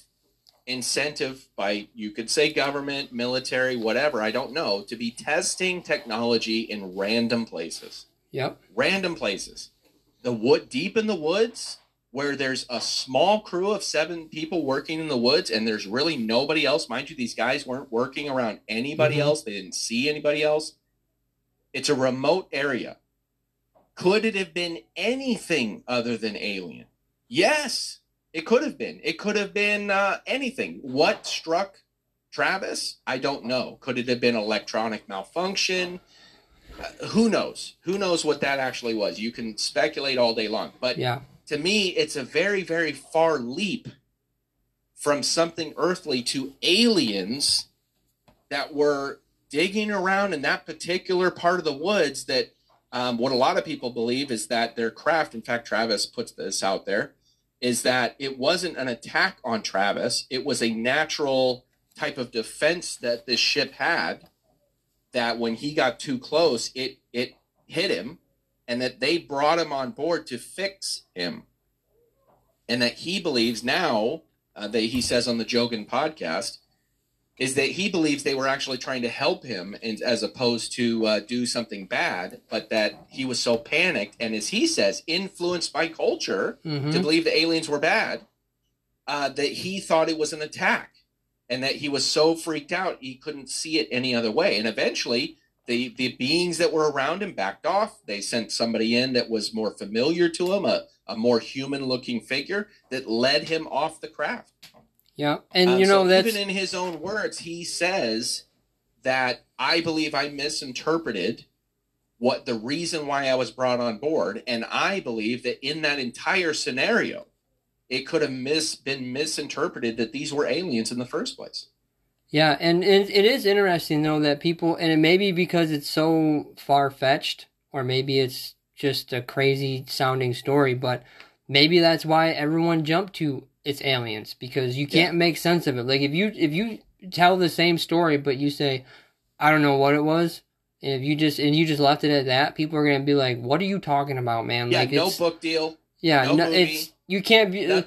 incentive by you could say government, military, whatever, I don't know, to be testing technology in random places. Yep. Random places. The wood deep in the woods where there's a small crew of seven people working in the woods and there's really nobody else. Mind you, these guys weren't working around anybody mm-hmm. else. They didn't see anybody else. It's a remote area. Could it have been anything other than alien? Yes, it could have been. It could have been uh, anything. What struck Travis? I don't know. Could it have been electronic malfunction? Uh, who knows? Who knows what that actually was? You can speculate all day long. But yeah. to me, it's a very, very far leap from something earthly to aliens that were digging around in that particular part of the woods that um, what a lot of people believe is that their craft, in fact, Travis puts this out there, is that it wasn't an attack on Travis. It was a natural type of defense that this ship had. That when he got too close, it it hit him, and that they brought him on board to fix him, and that he believes now uh, that he says on the Joe Rogan podcast is that he believes they were actually trying to help him and, as opposed to uh, do something bad, but that he was so panicked and, as he says, influenced by culture mm-hmm. to believe the aliens were bad, uh, that he thought it was an attack and that he was so freaked out he couldn't see it any other way. And eventually, the, the beings that were around him backed off. They sent somebody in that was more familiar to him, a, a more human looking figure that led him off the craft. Yeah, and um, you know so that's even in his own words, he says that I believe I misinterpreted what the reason why I was brought on board, and I believe that in that entire scenario, it could have mis- been misinterpreted that these were aliens in the first place. Yeah, and it, it is interesting though that people, and it may be because it's so far fetched, or maybe it's just a crazy sounding story, but maybe that's why everyone jumped to it's aliens because you can't yeah. make sense of it. Like if you if you tell the same story but you say I don't know what it was, and if you just and you just left it at that, people are gonna be like, "What are you talking about, man?" Yeah, like no book deal. Yeah, no, no it's you can't be. No.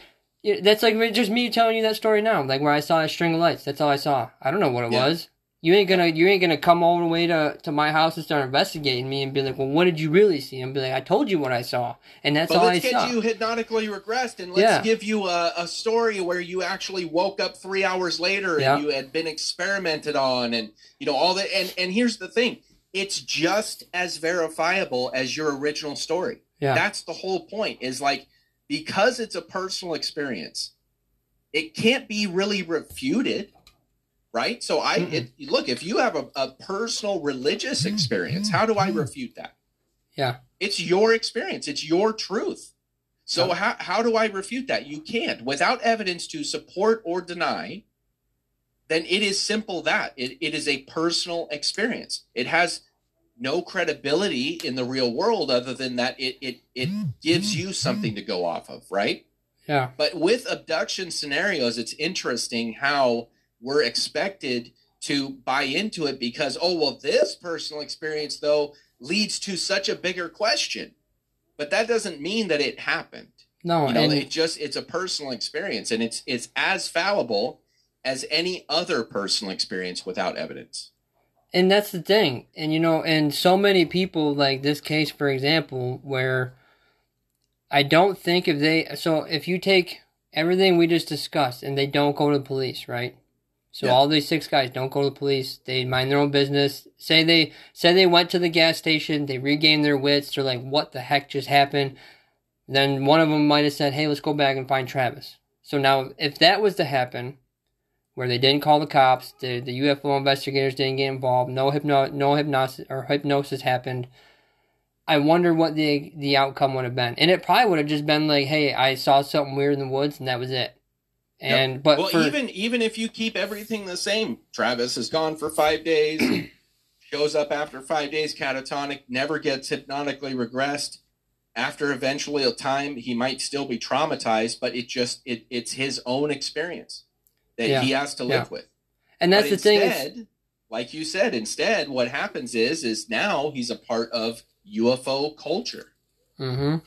That's like just me telling you that story now, like where I saw a string of lights. That's all I saw. I don't know what it yeah. was. You ain't gonna you ain't gonna come all the way to, to my house and start investigating me and be like, well, what did you really see? And be like, I told you what I saw, and that's but all I saw. Let's get you hypnotically regressed, and let's yeah. give you a, a story where you actually woke up three hours later and yeah. you had been experimented on, and you know all that. And and here's the thing, it's just as verifiable as your original story. Yeah, that's the whole point. Is like because it's a personal experience, it can't be really refuted right? So I it, look if you have a, a personal religious mm-hmm. experience, how do I mm-hmm. refute that? Yeah, it's your experience, it's your truth. So yeah. how how do I refute that? You can't without evidence to support or deny. Then it is simple that it, it is a personal experience. It has no credibility in the real world other than that it it it mm-hmm. gives you something to go off of, right? Yeah. But with abduction scenarios, it's interesting how we're expected to buy into it because oh well this personal experience though leads to such a bigger question. But that doesn't mean that it happened. No you know and... it just it's a personal experience and it's it's as fallible as any other personal experience without evidence. And that's the thing and you know and so many people like this case for example where i don't think if they so if you take everything we just discussed and they don't go to the police right so yeah. all these six guys don't go to the police. They mind their own business. Say they say they went to the gas station. They regained their wits. They're like, "What the heck just happened?" Then one of them might have said, "Hey, let's go back and find Travis." So now, if that was to happen, where they didn't call the cops, the the UFO investigators didn't get involved, no hypno no hypnosis or hypnosis happened. I wonder what the the outcome would have been, and it probably would have just been like, "Hey, I saw something weird in the woods, and that was it." And yep. but well, for, even even if you keep everything the same, Travis is gone for five days, shows up after five days catatonic, never gets hypnotically regressed. After eventually a time, he might still be traumatized, but it just it, it's his own experience that yeah. he has to live yeah. with. And that's but the instead, thing. like you said, instead, what happens is is now he's a part of UFO culture. Mm-hmm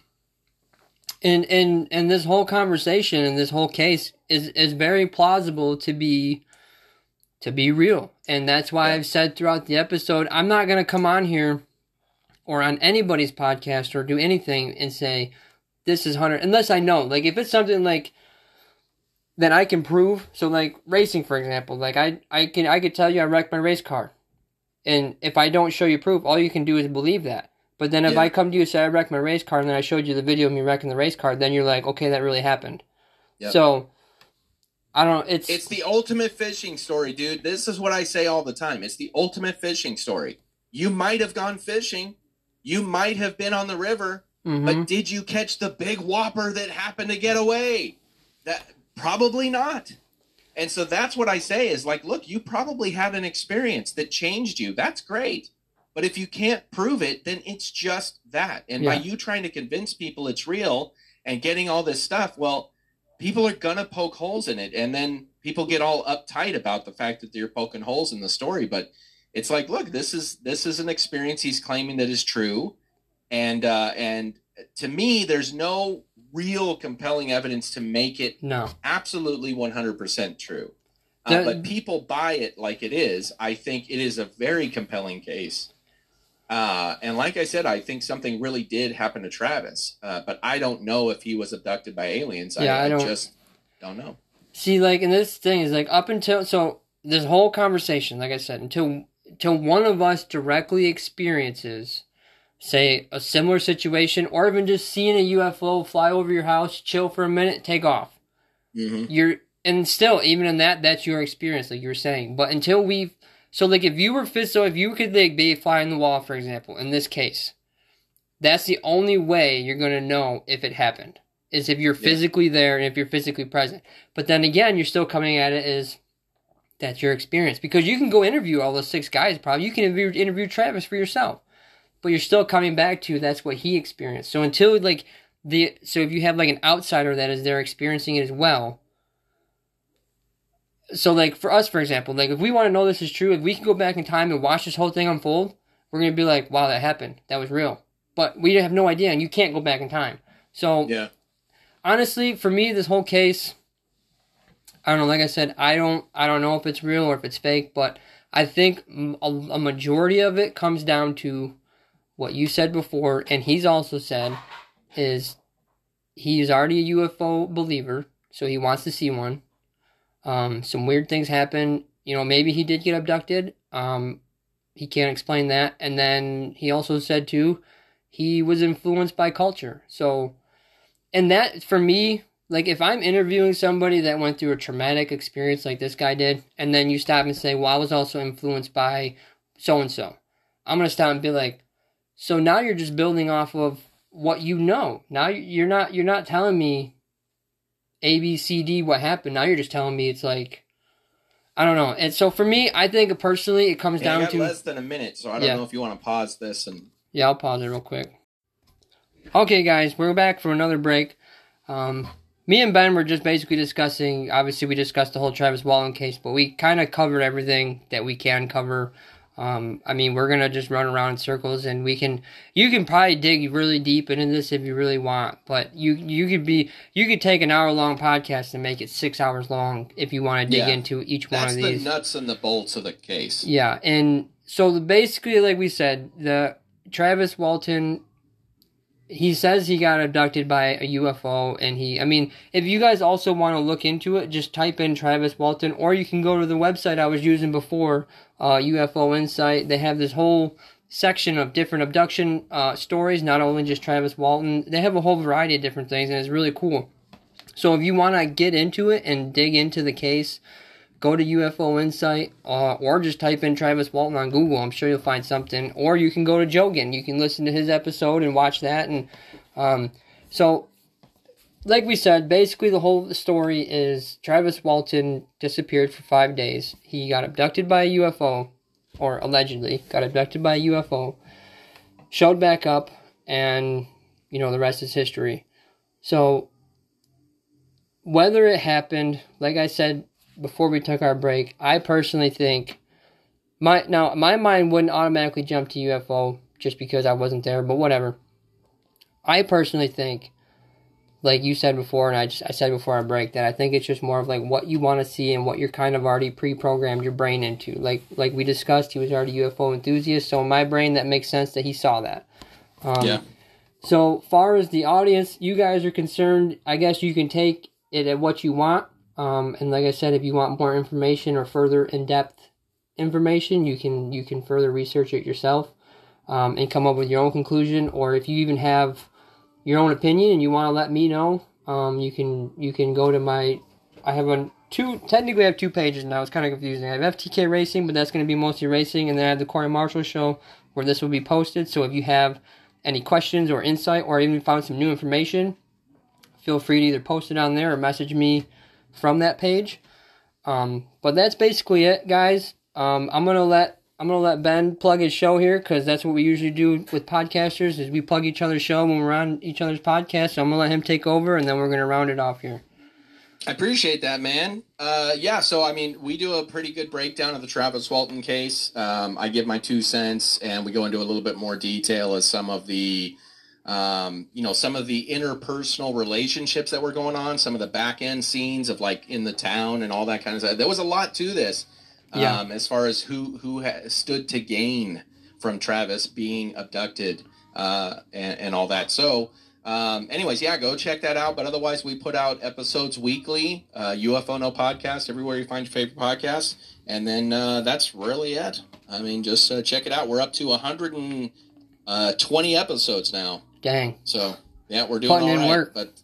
and and and this whole conversation and this whole case is is very plausible to be to be real. And that's why i've said throughout the episode i'm not going to come on here or on anybody's podcast or do anything and say this is 100 unless i know. Like if it's something like that i can prove so like racing for example like i i can i could tell you i wrecked my race car. And if i don't show you proof all you can do is believe that but then if yeah. I come to you and say I wrecked my race car and then I showed you the video of me wrecking the race car, then you're like, okay, that really happened. Yep. So I don't. It's it's the ultimate fishing story, dude. This is what I say all the time. It's the ultimate fishing story. You might have gone fishing, you might have been on the river, mm-hmm. but did you catch the big whopper that happened to get away? That probably not. And so that's what I say is like, look, you probably had an experience that changed you. That's great. But if you can't prove it, then it's just that. And yeah. by you trying to convince people it's real and getting all this stuff, well, people are gonna poke holes in it, and then people get all uptight about the fact that they're poking holes in the story. But it's like, look, this is this is an experience he's claiming that is true, and uh, and to me, there's no real compelling evidence to make it no absolutely 100% true. Uh, but people buy it like it is. I think it is a very compelling case. Uh, and like I said, I think something really did happen to Travis, uh, but I don't know if he was abducted by aliens. Yeah, I, I, don't, just don't know. See, like, and this thing is like up until so this whole conversation, like I said, until until one of us directly experiences, say, a similar situation, or even just seeing a UFO fly over your house, chill for a minute, take off. Mm-hmm. You're and still, even in that, that's your experience, like you were saying. But until we've so like if you were so if you could like be fly on the wall, for example, in this case, that's the only way you're gonna know if it happened. Is if you're physically there and if you're physically present. But then again, you're still coming at it as that's your experience. Because you can go interview all those six guys probably. You can interview, interview Travis for yourself. But you're still coming back to that's what he experienced. So until like the so if you have like an outsider that is there experiencing it as well, so like for us for example like if we want to know this is true if we can go back in time and watch this whole thing unfold we're going to be like wow that happened. That was real. But we have no idea and you can't go back in time. So yeah. honestly for me this whole case i don't know like i said i don't i don't know if it's real or if it's fake but i think a, a majority of it comes down to what you said before and he's also said is he's already a ufo believer so he wants to see one um, some weird things happen. You know, maybe he did get abducted. Um, he can't explain that. And then he also said too, he was influenced by culture. So, and that for me, like if I'm interviewing somebody that went through a traumatic experience like this guy did, and then you stop and say, "Well, I was also influenced by so and so," I'm gonna stop and be like, "So now you're just building off of what you know. Now you're not you're not telling me a, B, C, D, what happened. Now you're just telling me it's like, I don't know. And so for me, I think personally, it comes down to less than a minute. So I don't yeah. know if you want to pause this and. Yeah, I'll pause it real quick. Okay, guys, we're back for another break. Um, me and Ben were just basically discussing. Obviously, we discussed the whole Travis Walton case, but we kind of covered everything that we can cover um, I mean, we're gonna just run around in circles, and we can. You can probably dig really deep into this if you really want, but you you could be you could take an hour long podcast and make it six hours long if you want to dig yeah. into each That's one of these. That's the nuts and the bolts of the case. Yeah, and so basically, like we said, the Travis Walton he says he got abducted by a UFO, and he, I mean, if you guys also want to look into it, just type in Travis Walton, or you can go to the website I was using before, uh, UFO Insight. They have this whole section of different abduction uh, stories, not only just Travis Walton. They have a whole variety of different things, and it's really cool. So if you want to get into it and dig into the case, go to UFO Insight uh, or just type in Travis Walton on Google. I'm sure you'll find something. Or you can go to Joe Rogan. You can listen to his episode and watch that. And um, so, like we said, basically the whole story is Travis Walton disappeared for five days. He got abducted by a UFO, or allegedly got abducted by a UFO, showed back up, and you know the rest is history. So whether it happened, like I said before we took our break, I personally think my now my mind wouldn't automatically jump to UFO just because I wasn't there, but whatever. I personally think, like you said before, and I just I said before our break that I think it's just more of like what you want to see and what you're kind of already pre-programmed your brain into. Like like we discussed, he was already a UFO enthusiast, so in my brain that makes sense that he saw that. Um, yeah. So far as the audience, you guys are concerned, I guess you can take it at what you want. Um, and like I said, if you want more information or further in-depth information, you can you can further research it yourself um, and come up with your own conclusion. Or if you even have your own opinion and you want to let me know, um, you can you can go to my I have a two technically I have two pages now. It's kind of confusing. I have FTK Racing, but that's going to be mostly racing, and then I have the Corey Marshall Show where this will be posted. So if you have any questions or insight, or even found some new information, feel free to either post it on there or message me from that page. Um, but that's basically it, guys. Um, I'm gonna let I'm gonna let Ben plug his show here because that's what we usually do with podcasters is we plug each other's show when we're on each other's podcast. So I'm gonna let him take over and then we're gonna round it off here. I appreciate that, man. Uh, yeah, so I mean, we do a pretty good breakdown of the Travis Walton case. Um, I give my two cents, and we go into a little bit more detail as some of the um, you know, some of the interpersonal relationships that were going on, some of the back end scenes of like in the town and all that kind of stuff. There was a lot to this, yeah. um, as far as who who ha- stood to gain from Travis being abducted uh, and, and all that. So, um, anyways, yeah, go check that out. But otherwise, we put out episodes weekly, uh, UFO No Podcast, everywhere you find your favorite podcasts. And then uh, that's really it. I mean, just uh, check it out. We're up to 120 uh, episodes now. Dang. So yeah, we're doing Putting all right. Work. But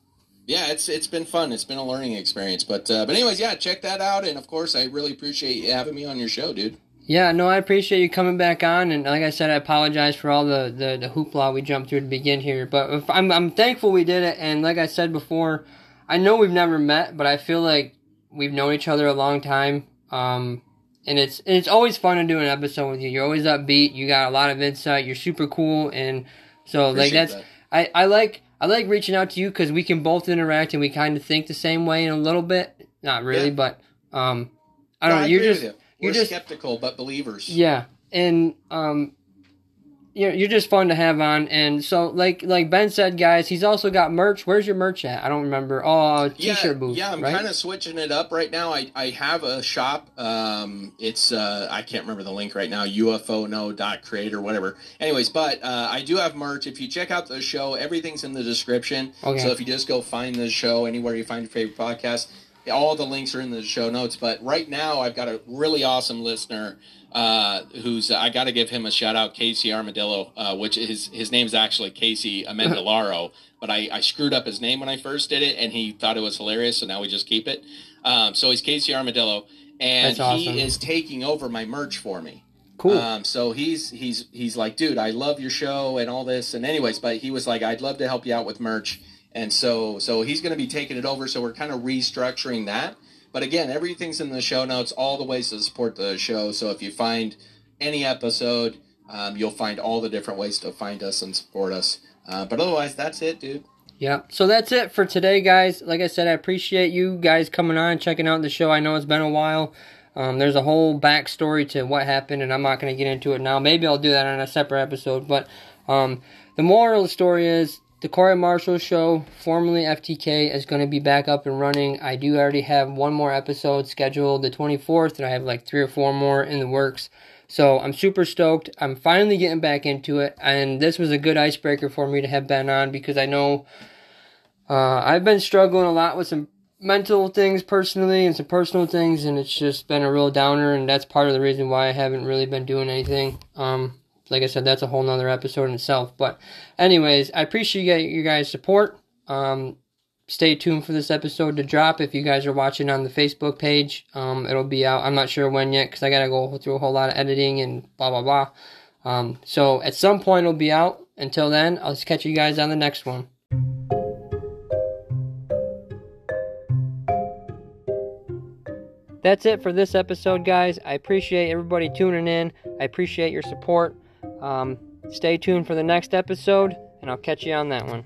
yeah, it's it's been fun. It's been a learning experience. But uh, but anyways, yeah, check that out. And of course, I really appreciate you having me on your show, dude. Yeah, no, I appreciate you coming back on, and like I said, I apologize for all the, the, the hoopla we jumped through to begin here, but I'm I'm thankful we did it, and like I said before, I know we've never met, but I feel like we've known each other a long time, um, and it's it's always fun to do an episode with you. You're always upbeat, you got a lot of insight, you're super cool, and so like that's that. I I like I like reaching out to you because we can both interact and we kind of think the same way in a little bit, not really, yeah. but um, I don't no, know. You're just we're just, skeptical but believers. Yeah, and um, you're you're just fun to have on. And so, like like Ben said, guys, he's also got merch. Where's your merch at? I don't remember. Oh, t-shirt yeah, booth. Yeah, I'm right? kind of switching it up right now. I, I have a shop. Um, it's uh, I can't remember the link right now. UFO no dot create or whatever. Anyways, but uh, I do have merch. If you check out the show, everything's in the description. Okay. So if you just go find the show anywhere you find your favorite podcast all the links are in the show notes. But right now, I've got a really awesome listener uh, who's I got to give him a shout out, Casey Armadillo, uh, which his his name is actually Casey Amendolaro, but I, I screwed up his name when I first did it, and he thought it was hilarious, so now we just keep it. Um, so he's Casey Armadillo, and awesome. he is taking over my merch for me. Cool. Um, so he's he's he's like, dude, I love your show and all this, and anyways, but he was like, I'd love to help you out with merch and so so he's going to be taking it over. So we're kind of restructuring that. But again, everything's in the show notes, all the ways to support the show. So if you find any episode, um, you'll find all the different ways to find us and support us. Uh, but otherwise, that's it, dude. Yeah. So that's it for today, guys. Like I said, I appreciate you guys coming on, checking out the show. I know it's been a while. Um, there's a whole backstory to what happened, and I'm not going to get into it now. Maybe I'll do that on a separate episode. But um, the moral of the story is the Corey Marshall Show, formerly FTK, is going to be back up and running. I do already have one more episode scheduled the 24th, and I have like three or four more in the works. So I'm super stoked. I'm finally getting back into it, and this was a good icebreaker for me to have Ben on because I know uh, I've been struggling a lot with some mental things personally and some personal things, and it's just been a real downer, and that's part of the reason why I haven't really been doing anything. Um, like I said, that's a whole nother episode in itself. But, anyways, I appreciate you guys' support. Um, stay tuned for this episode to drop if you guys are watching on the Facebook page. Um, it'll be out. I'm not sure when yet because I gotta go through a whole lot of editing and blah blah blah. Um, so at some point it'll be out. Until then, I'll just catch you guys on the next one. That's it for this episode, guys. I appreciate everybody tuning in. I appreciate your support. Um, stay tuned for the next episode, and I'll catch you on that one.